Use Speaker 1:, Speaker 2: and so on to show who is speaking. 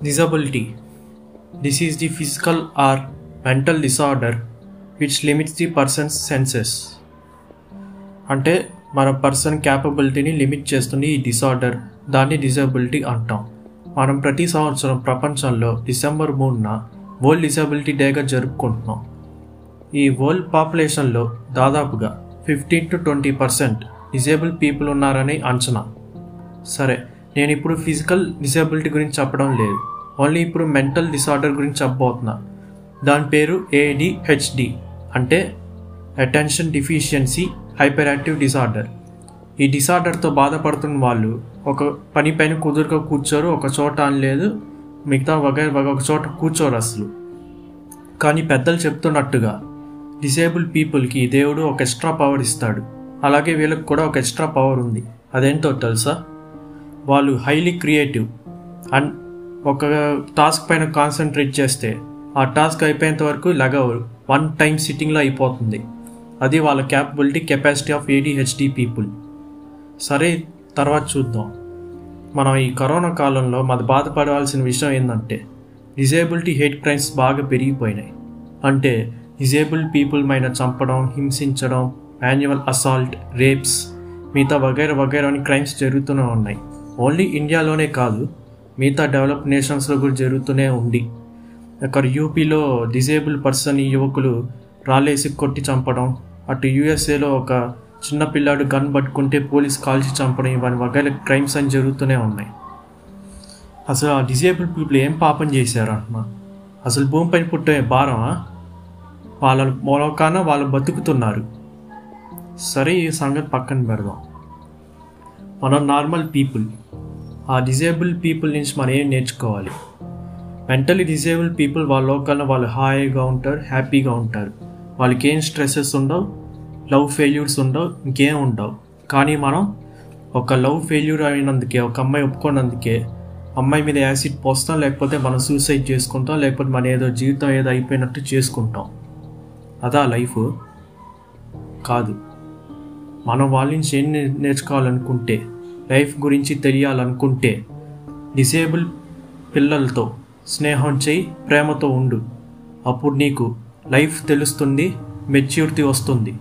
Speaker 1: Disability. This is the physical or mental disorder which limits the person's senses. అంటే మన person క్యాపబిలిటీని limit చేస్తుంది ఈ disorder దాన్ని disability అంటాం మనం ప్రతి సంవత్సరం ప్రపంచంలో డిసెంబర్ మూడున వరల్డ్ డిసబిలిటీ డేగా జరుపుకుంటున్నాం ఈ వరల్డ్ పాపులేషన్లో దాదాపుగా fifteen to twenty percent disable people ఉన్నారని అంచనా సరే నేను ఇప్పుడు ఫిజికల్ డిసేబిలిటీ గురించి చెప్పడం లేదు. ఓన్లీ ఇప్పుడు మెంటల్ డిసార్డర్ గురించి చెప్పబోతున్నా. దాని పేరు ఏడిహెచ్డి అంటే attention deficiency hyper active disorder. ఈ డిసార్డర్తో బాధపడుతున్న వాళ్ళు ఒక పని పైన కుదురుగా కూర్చోరు ఒక చోట అని లేదు మిగతా వగైర ఒక చోట కూర్చోరు అసలు. కానీ పెద్దలు చెప్తున్నట్టుగా డిసేబుల్ పీపుల్కి దేవుడు ఒక ఎక్స్ట్రా పవర్ ఇస్తాడు. అలాగే వీళ్ళకి కూడా ఒక ఎక్స్ట్రా పవర్ ఉంది. అదేంటో తెలుసా? వాళ్ళు హైలీ క్రియేటివ్ అండ్ ఒక టాస్క్ పైన కాన్సన్ట్రేట్ చేస్తే ఆ టాస్క్ అయిపోయేంత వరకు లగవరు వన్ టైం సిట్టింగ్లో అయిపోతుంది. అది వాళ్ళ capability capacity of ADHD people సరే తర్వాత చూద్దాం. మనం ఈ కరోనా కాలంలో మన బాధపడవలసిన విషయం ఏంటంటే డిజేబిలిటీ హెయిట్ క్రైమ్స్ బాగా పెరిగిపోయినాయి. అంటే డిజేబుల్ పీపుల్ పైన చంపడం హింసించడం యాన్యువల్ అసాల్ట్ రేప్స్ మిగతా వగైరా వగైరా అని క్రైమ్స్ జరుగుతూనే ఉన్నాయి. ఓన్లీ ఇండియాలోనే కాదు మిగతా డెవలప్ నేషన్స్లో కూడా జరుగుతూనే ఉంది. అక్కడ యూపీలో డిజేబుల్ పర్సన్ యువకులు రాళ్ళేసి కొట్టి చంపడం అటు యూఎస్ఏలో ఒక చిన్న పిల్లాడు గన్ పట్టుకుంటే పోలీస్ కాల్చి చంపడం ఇవన్నీ వగైరా క్రైమ్స్ అని జరుగుతూనే ఉన్నాయి. అసలు ఆ డిజేబుల్ పీపుల్ ఏం పాపం చేశారు అంటున్నా అసలు భూమిపైన పుట్టే భారమా? వాళ్ళ మూలకాన వాళ్ళు బతుకుతున్నారు. సరే ఈ సంగతి పక్కన పెడదాం. మనం నార్మల్ పీపుల్. ఆ డిజేబుల్ పీపుల్ నుంచి మనం ఏం నేర్చుకోవాలి? మెంటలీ డిజేబుల్ పీపుల్ వాళ్ళ లోకల్లో వాళ్ళు హాయిగా ఉంటారు హ్యాపీగా ఉంటారు. వాళ్ళకి ఏం స్ట్రెస్సెస్ ఉండవు లవ్ ఫెయిల్యూర్స్ ఉండవు ఇంకేం ఉండవు. కానీ మనం ఒక లవ్ ఫెయిల్యూర్ అయినందుకే ఒక అమ్మాయి ఒప్పుకున్నందుకే అమ్మాయి మీద యాసిడ్ పోస్తాం లేకపోతే మనం సూసైడ్ చేసుకుంటాం లేకపోతే మన ఏదో జీవితం ఏదో అయిపోయినట్టు చేసుకుంటాం. అదా లైఫ్? కాదు. మనం వాళ్ళ నుంచి ఏం నేర్చుకోవాలనుకుంటే లైఫ్ గురించి తెలియాలనుకుంటే డిసేబుల్ పిల్లలతో స్నేహం చేయి ప్రేమతో ఉండు. అప్పుడు నీకు లైఫ్ తెలుస్తుంది మెచ్యూరిటీ వస్తుంది.